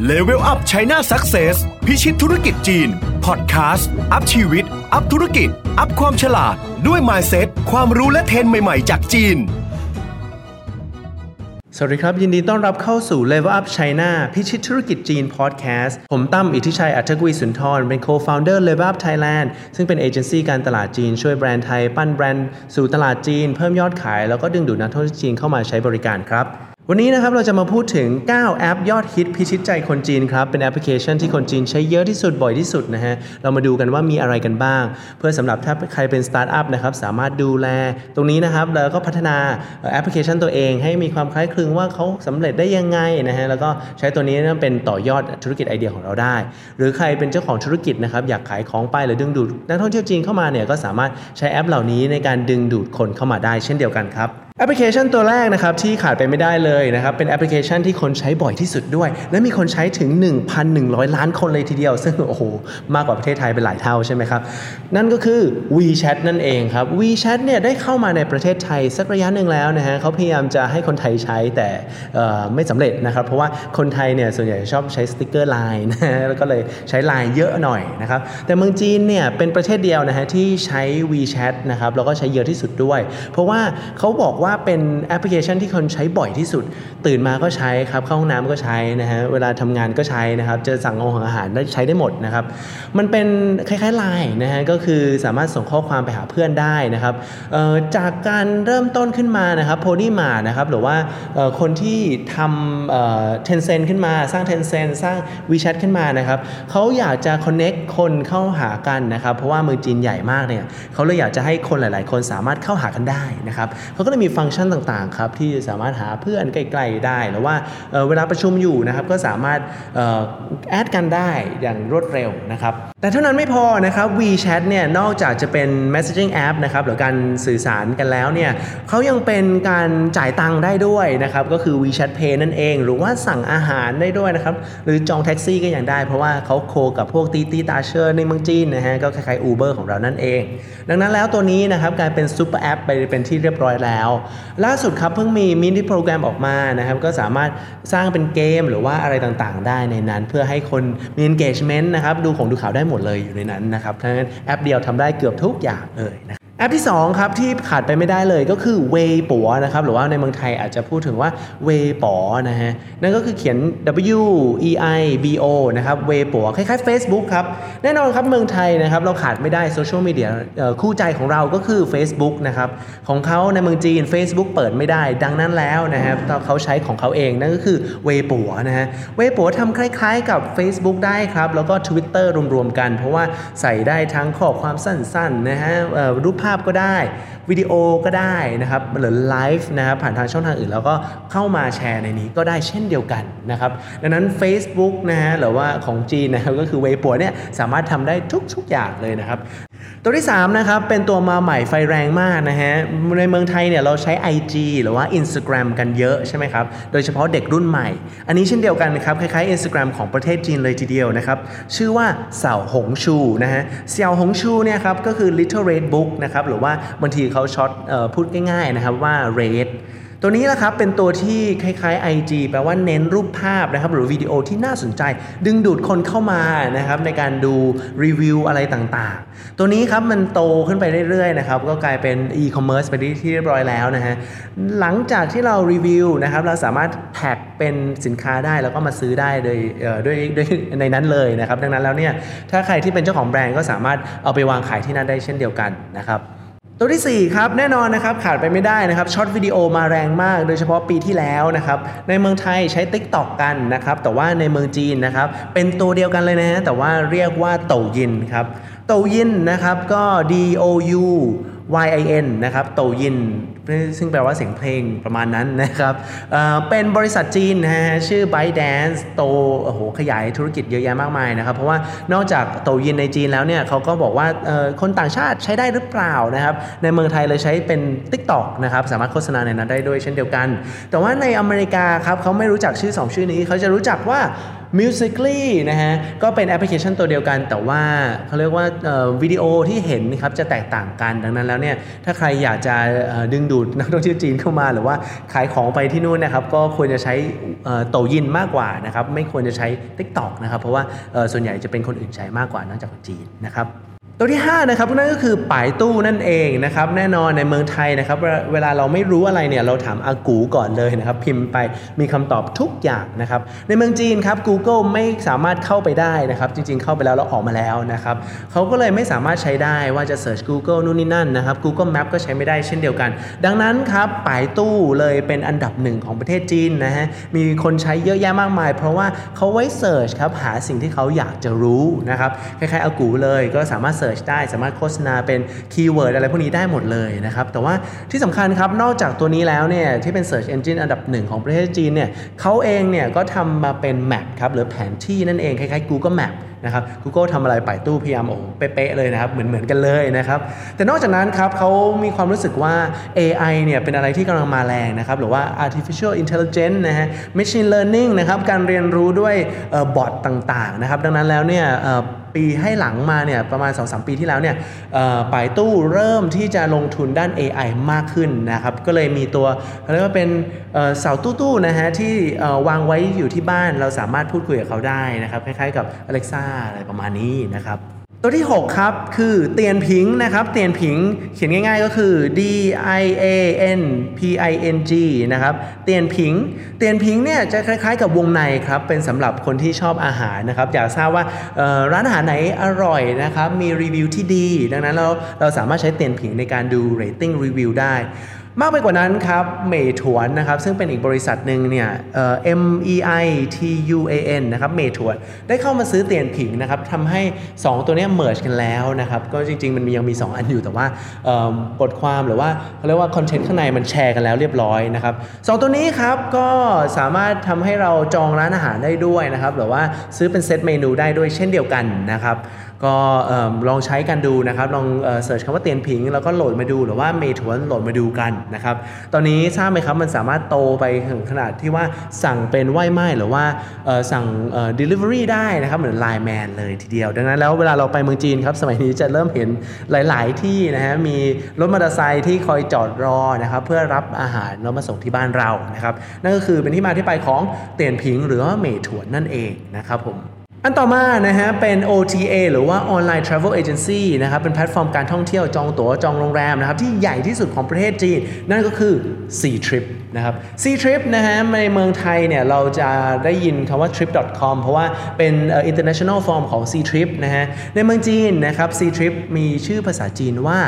Level Up China Success พิชิตธุรกิจจีน พอดแคสต์ อัพชีวิต อัพธุรกิจ อัพความฉลาด ด้วย Mindset ความรู้และเทรนด์ใหม่ๆ จากจีน สวัสดีครับ ยินดีต้อนรับเข้าสู่ Level Up China พิชิตธุรกิจจีนพอดแคสต์ผมตั้มอิทธิชัย อัจฉกุยสุนทร เป็น Co-founder Level Up Thailand ซึ่งเป็นเอเจนซี่การตลาดจีน ช่วยแบรนด์ไทย ปั้นแบรนด์สู่ตลาดจีน เพิ่มยอดขาย แล้วก็ดึงดูดนักท่องเที่ยวจีนเข้ามาใช้บริการครับ วันนี้นะครับเราจะมาพูดถึง 9 แอปยอดฮิตพิชิตใจคนจีนครับ เป็นแอปพลิเคชันที่คนจีนใช้เยอะที่สุดบ่อยที่สุดนะฮะ เรามาดูกันว่ามีอะไรกันบ้าง เพื่อสำหรับถ้าใครเป็นสตาร์ทอัพนะครับสามารถดูแลตรงนี้นะครับแล้วก็พัฒนาแอปพลิเคชันตัวเอง ให้มีความคล้ายคลึงว่าเขาสำเร็จได้ยังไงนะฮะแล้วก็ใช้ตัวนี้เป็นต่อยอดธุรกิจไอเดียของเราได้ หรือใครเป็นเจ้าของธุรกิจนะครับอยากขายของไปหรือดึงดูดนักท่องเที่ยวจีนเข้ามาเนี่ยก็สามารถใช้แอปเหล่านี้ในการดึงดูดคนเข้ามาได้เช่นเดียวกันครับ แอปพลิเคชันตัวแรกนะครับที่ขาดไปไม่ได้เลยนะครับเป็นแอปพลิเคชันที่คนใช้บ่อยที่สุดด้วย และมีคนใช้ถึง 1,100 ล้านคนเลยทีเดียว ซึ่งโอ้โหมากกว่าประเทศไทยเป็นหลายเท่าใช่ไหมครับ นั่นก็คือ WeChat นั่นเองครับ WeChat เนี่ยได้เข้ามาในประเทศไทยสักระยะหนึ่งแล้วนะฮะเขาพยายามจะให้คนไทยใช้แต่ไม่สำเร็จนะครับ เพราะว่าคนไทยเนี่ยส่วนใหญ่ชอบใช้สติกเกอร์ไลน์นะฮะแล้วก็เลยใช้ไลน์เยอะหน่อยนะครับแต่เมืองจีนเนี่ยเป็นประเทศเดียวนะฮะที่ใช้ WeChat นะครับแล้วก็ใช้เยอะที่สุดด้วย เพราะว่าเขาบอกว่าเป็นแอปพลิเคชันที่คนใช้บ่อยที่สุด ตื่นมาก็ใช้ครับเข้าห้องน้ำก็ใช้นะฮะเวลาทำงานก็ใช้นะครับจะสั่งอาหารอาหารได้ใช้ได้หมดนะครับมันเป็นคล้ายๆไลน์นะฮะก็คือสามารถส่งข้อความไปหาเพื่อนได้นะครับจากการเริ่มต้นขึ้นมานะครับโพนี่มานะครับหรือว่าคนที่ทำเทนเซนขึ้นมาสร้างเทนเซนสร้าง WeChat ขึ้นมานะครับเขาอยากจะ connect คนเข้าหากันนะครับเพราะว่าเมืองจีนใหญ่มากเนี่ยเขาเลยอยากจะให้คนหลาย ๆ คนสามารถเข้าหากันได้นะครับเขาก็เลยมีฟังก์ชันต่างๆครับที่สามารถหาเพื่อนใกล้ๆได้หรือว่าเเวลาประชุมอยู่นะครับก็สามารถแอดกันได้อย่างรวดเร็วนะครับแต่เท่านั้นไม่พอนะครับ WeChat เนี่ยนอกจากจะเป็น messaging app นะครับหรือการสื่อสารกันแล้วเนี่ยเขายังเป็นการจ่ายตังค์ได้ด้วยนะครับก็คือ WeChat Pay นั่นเอง หรือว่าสั่งอาหารได้ด้วยนะครับหรือจองแท็กซี่ก็ยังได้ เพราะว่าเขาโคกับพวกตีตีตาเชอร์ในเมืองจีนนะฮะก็คล้ายๆ Uber ของเรานั่นเอง ดังนั้นแล้วตัวนี้นะครับกลายเป็นซูเปอร์แอปไปเป็นที่เรียบร้อยแล้วล่าสุดครับเพิ่งมี mini program ออกมานะครับก็สามารถสร้างเป็นเกมหรือว่าอะไรต่างๆ ได้ในนั้น เพื่อให้คนมี engagement นะครับดูของดูข่าวได้หมดเลยอยู่ในนั้นนะครับเพราะฉะนั้นแอปเดียวทำได้เกือบทุกอย่างเลยนะ แอปที่ 2 ครับที่ขาดไปไม่ได้เลยก็คือเวปัวนะครับหรือว่าในเมืองไทยอาจจะพูดถึงว่าเวปอนะฮะนั่นก็คือเขียน W E I B O นะครับเวปัวคล้ายๆ Facebook ครับ แน่นอนครับเมืองไทยนะครับเราขาดไม่ได้โซเชียลมีเดียคู่ใจของเราก็คือ Facebook นะครับของเขาในเมืองจีน Facebook เปิดไม่ได้ ดังนั้นแล้วนะครับเขาใช้ของเขาเองนั่นก็คือเวปัวนะฮะเวปัวทำคล้าย ๆ กับ Facebook ได้ครับแล้วก็ Twitter รวมๆกัน เพราะว่าใส่ได้ทั้งข้อความสั้นๆนะฮะรูปภาพาพก็ได้ วิดีโอก็ได้นะครับหรือไลฟ์นะครับผ่านทางช่องทางอื่น แล้วก็เข้ามาแชร์ในนี้ก็ได้เช่นเดียวกันนะครับดังนั้น Facebook นะฮะหรือว่าของจีนนะครับก็คือเวปัวเนี่ยสามารถทำได้ทุกๆอย่างเลยนะครับ ตัวที่3นะครับเป็นตัวมาใหม่ไฟแรงมากนะฮะในเมืองไทยเนี่ยเราใช้ IG หรือว่า Instagram กันเยอะใช่ไหมครับโดยเฉพาะเด็กรุ่นใหม่ อันนี้เช่นเดียวกันนะครับคล้ายๆ Instagram ของประเทศจีนเลยทีเดียวนะครับชื่อว่าเสี่ยวหงชูนะฮะเสี่ยวหงชูเนี่ยครับก็คือ Little Red Book นะครับหรือว่าบางทีเขาช็อตพูดง่ายๆนะครับว่า Red ตัวนี้นะครับเป็นตัวที่คล้ายๆ IG แปลว่าเน้นรูปภาพนะครับหรือวิดีโอที่น่าสนใจ ดึงดูดคนเข้ามานะครับในการดูรีวิวอะไรต่างๆ ตัวนี้ครับมันโตขึ้นไปเรื่อยๆนะครับก็กลายเป็นอีคอมเมิร์ซไปที่เรียบร้อยแล้วนะฮะหลังจากที่เรารีวิวนะครับเราสามารถแท็กเป็นสินค้าได้แล้วก็มาซื้อได้โดยด้วยด้วยในนั้นเลยนะครับดังนั้นแล้วเนี่ยถ้าใครที่เป็นเจ้าของแบรนด์ก็สามารถเอาไปวางขายที่นั่นได้เช่นเดียวกันนะครับ ตัวที่ 4 ครับ แน่นอนนะครับขาดไปไม่ได้นะครับช็อตวิดีโอมาแรงมาก โดยเฉพาะปีที่แล้วนะครับในเมืองไทยใช้ Tik t o อกกันนะครับแต่ว่าในเมืองจีนนะครับเป็นตัวเดียวกันเลยนะฮะแต่ว่าเรียกว่าโตยินครับโตยินนะครับก็ D O U Y I N นะครับโตยิน ซึ่งแปลว่าเสียงเพลงประมาณนั้นนะครับเเป็นบริษัทจีนนะฮะชื่อ ByteDance โตโอ้โหขยายธุรกิจเยอะแยะมากมายนะครับ เพราะว่านอกจากโตยินในจีนแล้วเนี่ยเขาก็บอกว่าคนต่างชาติใช้ได้หรือเปล่านะครับ ในเมืองไทยเลยใช้เป็น TikTok นะครับ สามารถโฆษณาในนั้นได้ด้วยเช่นเดียวกัน แต่ว่าในอเมริกาครับเขาไม่รู้จักชื่อ 2 ชื่อนี้เขาจะรู้จักว่า Musically นะฮะก็เป็นแอปพลิเคชันตัวเดียวกันแต่ว่าเขาเรียกว่าวิดีโอที่เห็นนะครับจะแตกต่างกันดังนั้นแล้วเนี่ยถ้าใครอยากจะดึงดูดนักท่องเที่ยวจีนเข้ามา หรือว่าขายของไปที่นู่นนะครับก็ควรจะใช้โตยินมากกว่านะครับไม่ควรจะใช้ TikTok นะครับเพราะว่าส่วนใหญ่จะเป็นคนอื่นใช้มากกว่านอกจากคนจีนนะครับ ตัวที่5นะครับนั่นก็คือป่ายตู้นั่นเองนะครับแน่นอนในเมืองไทยนะครับเวลาเราไม่รู้อะไรเนี่ยเราถามอากูก่อนเลยนะครับพิมพ์ไปมีคำตอบทุกอย่างนะครับในเมืองจีนครับ Google ไม่สามารถเข้าไปได้นะครับจริงๆเข้าไปแล้วเราออกมาแล้วนะครับเขาก็เลยไม่สามารถใช้ได้ว่าจะ search Google นู่นนี่นั่นนะครับ Google Map ก็ใช้ไม่ได้เช่นเดียวกัน ดังนั้นครับไป่ตู้เลยเป็นอันดับหนึ่งของประเทศจีนนะฮะมีคนใช้เยอะแยะมากมาย เพราะว่าเขาไว้ search ครับหาสิ่งที่เขาอยากจะรู้นะครับคล้ายๆอากูเลยก็สามารถ search ได้สามารถโฆษณาเป็นคีย์เวิร์ดอะไรพวกนี้ได้หมดเลยนะครับ แต่ว่าที่สำคัญครับนอกจากตัวนี้แล้วเนี่ยที่เป็น Search Engine อันดับหนึ่งของประเทศจีนเนี่ยเขาเองเนี่ยก็ทำมาเป็น map ครับหรือแผนที่นั่นเองคล้ายๆ Google Map นะครับ Google ทำอะไรไป่ตู้พยายามโอ้เป๊ะเลยนะครับ เหมือนเหมือนกันเลยนะครับ แต่นอกจากนั้นครับเขามีความรู้สึกว่า AI เนี่ยเป็นอะไรที่กำลังมาแรงนะครับ หรือว่า artificial intelligence นะฮะ machine learning นะครับ การเรียนรู้ด้วยบอทต่างๆนะครับ ดังนั้นแล้วเนี่ยปีให้หลังมาเนี่ยประมาณ 2-3 ปีที่แล้วเนี่ยปายตู้เริ่มที่จะลงทุนด้าน AI มากขึ้นนะครับ ก็เลยมีตัวเรียกว่าเป็นเสาตู้ๆนะฮะที่วางไว้อยู่ที่บ้านเราสามารถพูดคุยกับเขาได้นะครับ คล้ายๆกับ Alexa อะไรประมาณนี้นะครับ ตัวที่ 6 ครับ คือเตียนผิงนะครับ เตียนผิงเขียนง่ายๆก็คือ D I A N P I N G นะครับ เตียนผิง เตียนผิงเนี่ยจะคล้ายๆกับวงในครับ เป็นสำหรับคนที่ชอบอาหารนะครับ อยากทราบว่าร้านอาหารไหนอร่อยนะครับ มีรีวิวที่ดี ดังนั้นเราเราสามารถใช้เตียนผิงในการดูเรตติ้งรีวิวได้ มากไปกว่านั้นครับเมถวนนะครับซึ่งเป็นอีกบริษัทหนึ่งเนี่ย M E I T U A N นะครับเมถวนได้เข้ามาซื้อเตียนผิงนะครับทำให้ 2 ตัวนี้ merge กันแล้วนะครับก็จริง ๆ มันมียังมี 2 อันอยู่แต่ว่าบทความหรือว่าเขาเรียกว่าคอนเทนต์ข้างในมันแชร์กันแล้วเรียบร้อยนะครับตัวนี้ครับก็สามารถทำให้เราจองร้านอาหารได้ด้วยนะครับหรือว่าซื้อเป็นเซตเมนูได้ด้วยเช่นเดียวกันนะครับ ก็ลองใช้กันดูนะครับ ลอง search คำว่าเตียนผิง แล้วก็โหลดมาดูหรือว่าเมถวนโหลดมาดูกันนะครับ ตอนนี้ทราบไหมครับ มันสามารถโตไปถึงขนาดที่ว่าสั่งเป็น外卖หรือว่าสั่ง delivery ได้นะครับ เหมือนไลน์แมนเลยทีเดียว ดังนั้นแล้วเวลาเราไปเมืองจีนครับ สมัยนี้จะเริ่มเห็นหลาย ๆ ที่นะฮะ มีรถมอเตอร์ไซค์ที่คอยจอดรอนะครับ เพื่อรับอาหารแล้วมาส่งที่บ้านเรานะครับ นั่นก็คือเป็นที่มาที่ไปของเตียนผิงหรือว่าเมถวนนั่นเองนะครับผม อันต่อมานะฮะเป็น OTA หรือว่า Online Travel Agency นะครับเป็นแพลตฟอร์มการท่องเที่ยวจองตั๋วจองโรงแรมนะครับที่ใหญ่ที่สุดของประเทศจีน นั่นก็คือ C Trip นะครับ C Trip นะฮะในเมืองไทยเนี่ยเราจะได้ยินคำว่า trip.com เพราะว่าเป็น international form ของ C Trip นะฮะในเมืองจีนนะครับ C Trip มีชื่อภาษาจีนว่า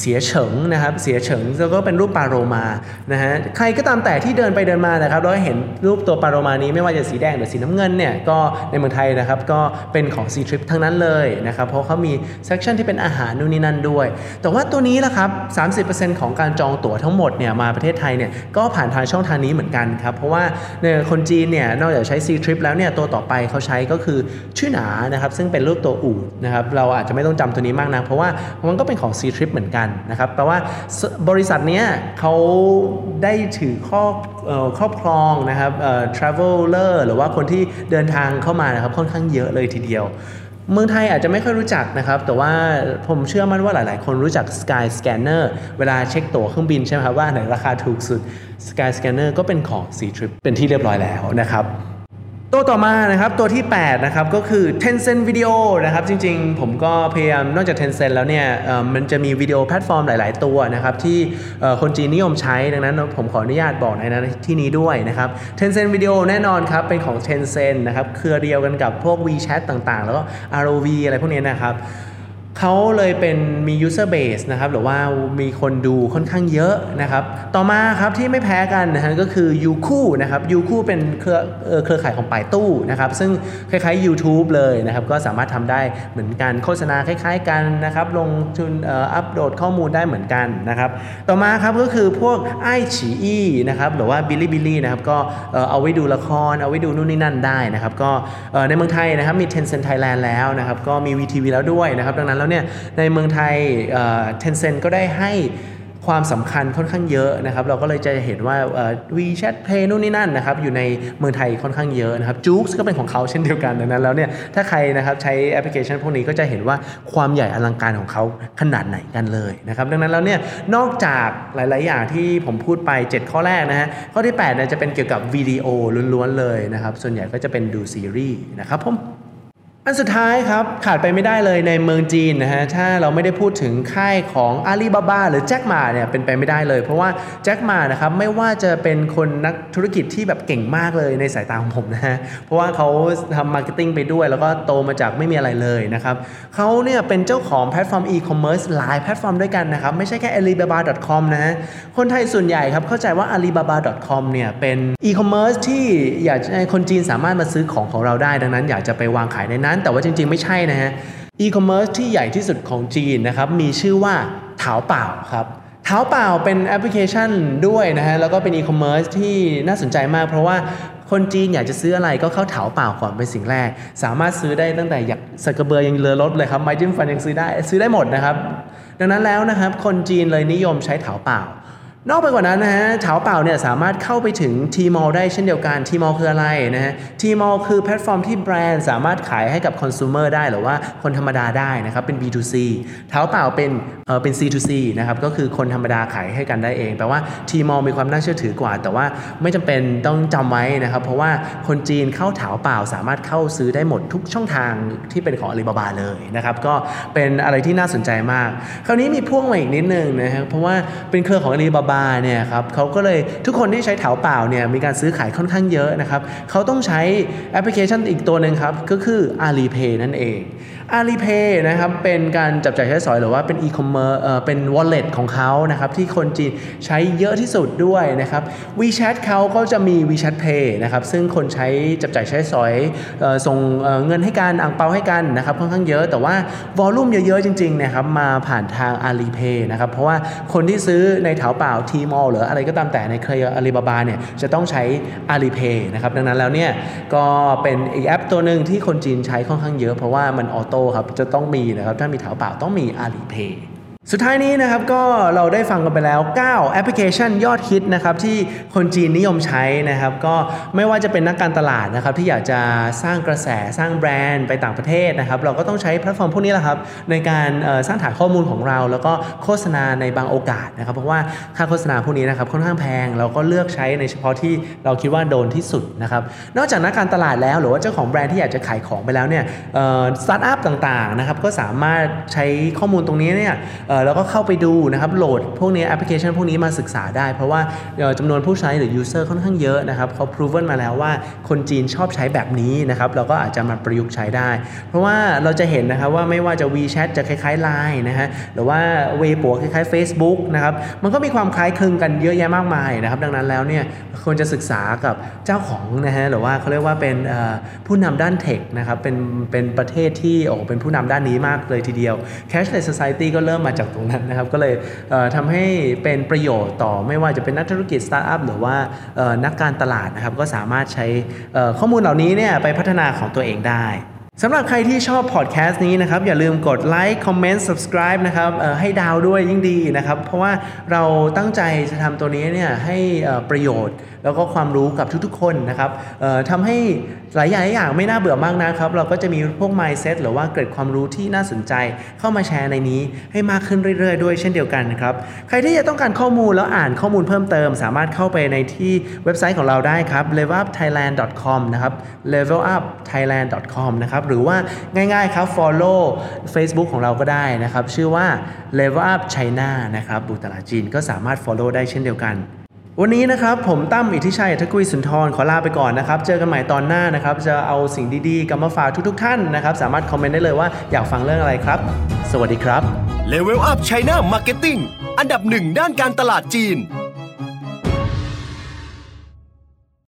เสียเฉิงนะครับเสียเฉิงแล้วก็เป็นรูปปลาโรมานะฮะใครก็ตามแต่ที่เดินไปเดินมานะครับแล้วเห็นรูปตัวปลาโรมานี้ไม่ว่าจะสีแดงหรือสีน้ำเงินเนี่ยก็ในเมืองไทยนะครับก็เป็นของ C Trip ทั้งนั้นเลยนะครับเพราะเขามีเซสชันที่เป็นอาหารนู่นนี่นั่นด้วย แต่ว่าตัวนี้ละครับ30%ของการจองตั๋วทั้งหมดเนี่ยมาประเทศไทยเนี่ยก็ผ่านทางช่องทางนี้เหมือนกันครับเพราะว่าเนี่ยคนจีนเนี่ยนอกจากใช้ C Trip แล้วเนี่ยตัวต่อไปเขาใช้ก็คือชื่อหนานะครับซึ่งเป็นรูปตัวอูดนะครับเราอาจจะไม่ต้องจำตัวนี้มากนะเพราะว่ามันก็เป็นของ C Trip เหมือนกันนะครับแปลว่าบริษัทนี้เขาได้ถือครอบครอบครองนะครับ traveler หรือว่าคนที่เดินทางเข้ามานะครับค่อนข้างเยอะเลยทีเดียวเมืองไทยอาจจะไม่ค่อยรู้จักนะครับ แต่ว่าผมเชื่อมั่นว่าหลาย ๆ คนรู้จัก Sky Scanner เวลาเช็คตั๋วเครื่องบินใช่ไหมครับว่าไหนราคาถูกสุด Sky Scanner ก็เป็นของ C Trip เป็นที่เรียบร้อยแล้วนะครับ ตัวต่อมานะครับตัวที่8นะครับก็คือ Tencent Video นะครับจริงๆ ผมก็พยายามนอกจาก Tencent แล้วเนี่ยมันจะมีวิดีโอแพลตฟอร์มหลาย ๆ ตัวนะครับที่คนจีนนิยมใช้ดังนั้นผมขออนุญาตบอกในที่นี้ด้วยนะครับ Tencent Video แน่นอนครับเป็นของ Tencent นะครับเครือเดียวกันกับพวก WeChat ต่างๆ แล้วก็ ROV อะไรพวกนี้นะครับ เขาเลยเป็นมี user base นะครับหรือว่ามีคนดูค่อนข้างเยอะนะครับ ต่อมาครับที่ไม่แพ้กันนะฮะก็คือ Youku นะครับ Youku เป็นเครือเครือข่ายของป่ายตู้นะครับ ซึ่งคล้ายๆ YouTube เลยนะครับ ก็สามารถทำได้เหมือนกันโฆษณาคล้ายๆกันนะครับ ลงทุนอัปโหลดข้อมูลได้เหมือนกันนะครับ ต่อมาครับก็คือพวกไอฉีอีนะครับหรือว่าบิลลี่บิลลี่นะครับก็เอาไว้ดูละคร เอาไว้ดูนู่นนี่นั่นได้นะครับ ก็ในเมืองไทยนะครับมี Tencent Thailand แล้วนะครับ ก็มี VTV แล้วด้วยนะครับดังนั้นแล้วเนี่ยในเมืองไทยเทนเซ็นก็ได้ให้ความสำคัญค่อนข้างเยอะนะครับ เราก็เลยจะเห็นว่า WeChat Pay นู่นนี่นั่นนะครับอยู่ในเมืองไทยค่อนข้างเยอะนะครับจู๊กก็เป็นของเขาเช่นเดียวกันดังนั้นแล้วเนี่ยถ้าใครนะครับใช้แอปพลิเคชันพวกนี้ก็จะเห็นว่าความใหญ่อลังการของเขาขนาดไหนกันเลยนะครับดังนั้นแล้วเนี่ยนอกจากหลาย ๆ อย่างที่ผมพูดไป 7 ข้อแรกนะฮะข้อที่8เนี่ยจะเป็นเกี่ยวกับวิดีโอล้วน ๆ เลยนะครับส่วนใหญ่ก็จะเป็นดูซีรีส์นะครับผม อันสุดท้ายครับ ขาดไปไม่ได้เลยในเมืองจีนนะฮะ ถ้าเราไม่ได้พูดถึงค่ายของอาลีบาบาหรือแจ็คหมาเนี่ยเป็นไปไม่ได้เลย เพราะว่าแจ็คหมานะครับไม่ว่าจะเป็นคนนักธุรกิจที่แบบเก่งมากเลยในสายตาของผมนะฮะ เพราะว่าเขาทำ marketing ไปด้วย แล้วก็โตมาจากไม่มีอะไรเลยนะครับเขาเนี่ยเป็นเจ้าของแพลตฟอร์มอีคอมเมิร์ซหลายแพลตฟอร์มด้วยกันนะครับ ไม่ใช่แค่ alibaba.com นะฮะ คนไทยส่วนใหญ่ครับเข้าใจว่า alibaba.com เนี่ยเป็นอีคอมเมิร์ซที่อยากให้คนจีนสามารถมาซื้อของของเราได้ ดังนั้นอยากจะไปวางขายในนั้นแต่ว่าจริง ๆ ไม่ใช่นะฮะอีคอมเมิร์ซที่ใหญ่ที่สุดของจีนนะครับมีชื่อว่าเถาเปล่าครับเท้าเปล่าเป็นแอปพลิเคชันด้วยนะฮะ แล้วก็เป็นอีคอมเมิร์ซที่น่าสนใจมาก เพราะว่าคนจีนอยากจะซื้ออะไรก็เข้าเถาเป่าก่อนเป็นสิ่งแรก สามารถซื้อได้ตั้งแต่อยากสกระเบือยังเรือรถเลยครับไม้จิ้มฟันยังซื้อได้ซื้อได้หมดนะครับ ดังนั้นแล้วนะครับ คนจีนเลยนิยมใช้เถาเป่า นอกไปกว่านั้นนะฮะเถาเป่าเนี่ยสามารถเข้าไปถึง Tmall ได้เช่นเดียวกัน Tmall คืออะไรนะฮะ Tmall คือแพลตฟอร์มที่แบรนด์สามารถขายให้กับคอน sumer ได้หรือว่าคนธรรมดาได้นะครับ เป็น B2C เท้าเป่าเป็นเออเป็น C2C นะครับก็คือคนธรรมดาขายให้กันได้เองแปลว่า Tmall มีความน่าเชื่อถือกว่า แต่ว่าไม่จำเป็นต้องจำไว้นะครับ เพราะว่าคนจีนเข้าเถาเป่าสามารถเข้าซื้อได้หมดทุกช่องทางที่เป็นของอาลีบาบาเลยนะครับก็เป็นอะไรที่น่าสนใจมาก คราวนี้มีพ่วงมาอีกนิดนึงนะครับเพราะว่าเป็นเครือของอาลีบาบาเนี่ยครับเขาก็เลยทุกคนที่ใช้เถาเปล่าเนี่ยมีการซื้อขายค่อนข้างเยอะนะครับเขาต้องใช้แอปพลิเคชันอีกตัวหนึ่งครับก็คือ Alipay นั่นเอง Alipay นะครับเป็นการจับจ่ายใช้สอยหรือว่าเป็นอีคอมเมิร์เอ่อเป็น wallet ของเขานะครับที่คนจีนใช้เยอะที่สุดด้วยนะครับ WeChat เขาก็จะมี WeChat Pay นะครับซึ่งคนใช้จับจ่ายใช้สอยส่งเงินให้กันอ่างเปาให้กันนะครับค่อนข้างเยอะ แต่ว่าวอลลุ่มเยอะๆจริงๆนะครับมาผ่านทาง Alipay นะครับเพราะว่าคนที่ซื้อในเถาเปล่าทีมอลหรืออะไรก็ตามแต่ในเครืออาลีบาบาเนี่ยจะต้องใช้ Alipay นะครับดังนั้นแล้วเนี่ยก็เป็นอีกแอปตัวหนึ่งที่คนจีนใช้ค่อนข้างเยอะเพราะว่ามัน auto ครับจะต้องมีนะครับถ้ามีเถาเป่าต้องมี Alipay สุดท้ายนี้นะครับก็เราได้ฟังกันไปแล้ว 9 แอปพลิเคชันยอดฮิตนะครับที่คนจีนนิยมใช้นะครับ ก็ไม่ว่าจะเป็นนักการตลาดนะครับที่อยากจะสร้างกระแสสร้างแบรนด์ไปต่างประเทศนะครับ เราก็ต้องใช้แพลตฟอร์มพวกนี้แหละครับในการสร้างฐานข้อมูลของเรา แล้วก็โฆษณาในบางโอกาสนะครับ เพราะว่าค่าโฆษณาพวกนี้นะครับค่อนข้างแพงเราก็เลือกใช้ในเฉพาะที่เราคิดว่าโดนที่สุดนะครับนอกจากนักการตลาดแล้วหรือว่าเจ้าของแบรนด์ที่อยากจะขายของไปแล้วเนี่ยสตาร์ทอัพต่างๆนะครับก็สามารถใช้ข้อมูลตรงนี้เนี่ยแล้วก็เข้าไปดูนะครับโหลดพวกนี้แอปพลิเคชันพวกนี้มาศึกษาได้ เพราะว่าจำนวนผู้ใช้หรือ user ค่อนข้างเยอะนะครับเขา proven มาแล้วว่าคนจีนชอบใช้แบบนี้นะครับเราก็อาจจะมาประยุกต์ใช้ได้ เพราะว่าเราจะเห็นนะครับว่าไม่ว่าจะ WeChat จะคล้ายๆ Line นะฮะหรือว่าเวปัวคล้ายๆ Facebook นะครับมันก็มีความคล้ายคลึงกันเยอะแยะมากมายนะครับดังนั้นแล้วเนี่ยควรจะศึกษากับเจ้าของนะฮะหรือว่าเขาเรียกว่าเป็นผู้นำด้านเทคนะครับเป็นเป็นประเทศที่โอ้เป็นผู้นำด้านนี้มากเลยทีเดียว Cashless Society ก็เริ่มมาจากตรงนั้นนะครับ ก็เลยทำให้เป็นประโยชน์ต่อไม่ว่าจะเป็นนักธุรกิจสตาร์ทอัพหรือว่านักการตลาดนะครับ ก็สามารถใช้ข้อมูลเหล่านี้เนี่ยไปพัฒนาของตัวเองได้สำหรับใครที่ชอบพอดแคสต์นี้นะครับ อย่าลืมกดไลค์คอมเมนต์ subscribe นะครับให้ดาวด้วยยิ่งดีนะครับ เพราะว่าเราตั้งใจจะทำตัวนี้เนี่ยให้ประโยชน์ แล้วก็ความรู้กับทุกๆ คนนะครับทำให้หลายอย่างอย่างไม่น่าเบื่อมากนะครับ เราก็จะมีพวก mindset หรือว่าเกิดความรู้ที่น่าสนใจเข้ามาแชร์ในนี้ให้มากขึ้นเรื่อยๆ ด้วยเช่นเดียวกันครับ ใครที่จะต้องการข้อมูลแล้วอ่านข้อมูลเพิ่มเติม สามารถเข้าไปในที่เว็บไซต์ของเราได้ครับ levelupthailand.com นะครับ levelupthailand.com นะครับหรือว่าง่ายๆครับ follow Facebook ของเราก็ได้นะครับ ชื่อว่า level up China นะครับบุตรลาจีนก็สามารถ follow ได้เช่นเดียวกัน วันนี้นะครับผมตั้มอิทธิชัยทักุยสุนทรขอลาไปก่อนนะครับ เจอกันใหม่ตอนหน้านะครับ จะเอาสิ่งดีๆกลับมาฝากทุกๆท่านนะครับ สามารถคอมเมนต์ได้เลยว่าอยากฟังเรื่องอะไรครับ สวัสดีครับ Level Up China Marketing อันดับหนึ่งด้านการตลาดจีน